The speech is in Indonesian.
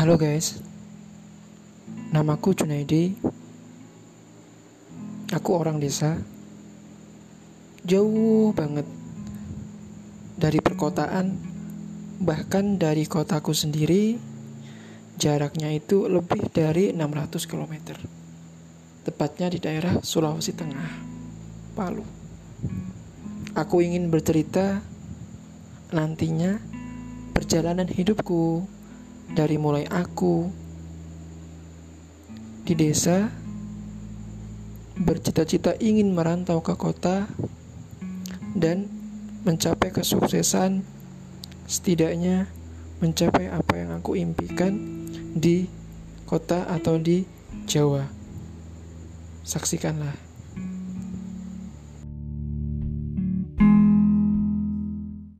Halo guys, namaku Junaidi. Aku orang desa, jauh banget dari perkotaan, bahkan dari kotaku sendiri. Jaraknya itu lebih dari 600 km. Tepatnya di daerah Sulawesi Tengah, Palu. Aku ingin bercerita nantinya perjalanan hidupku dari mulai aku di desa bercita-cita ingin merantau ke kota dan mencapai kesuksesan setidaknya mencapai apa yang aku impikan di kota atau di Jawa. Saksikanlah.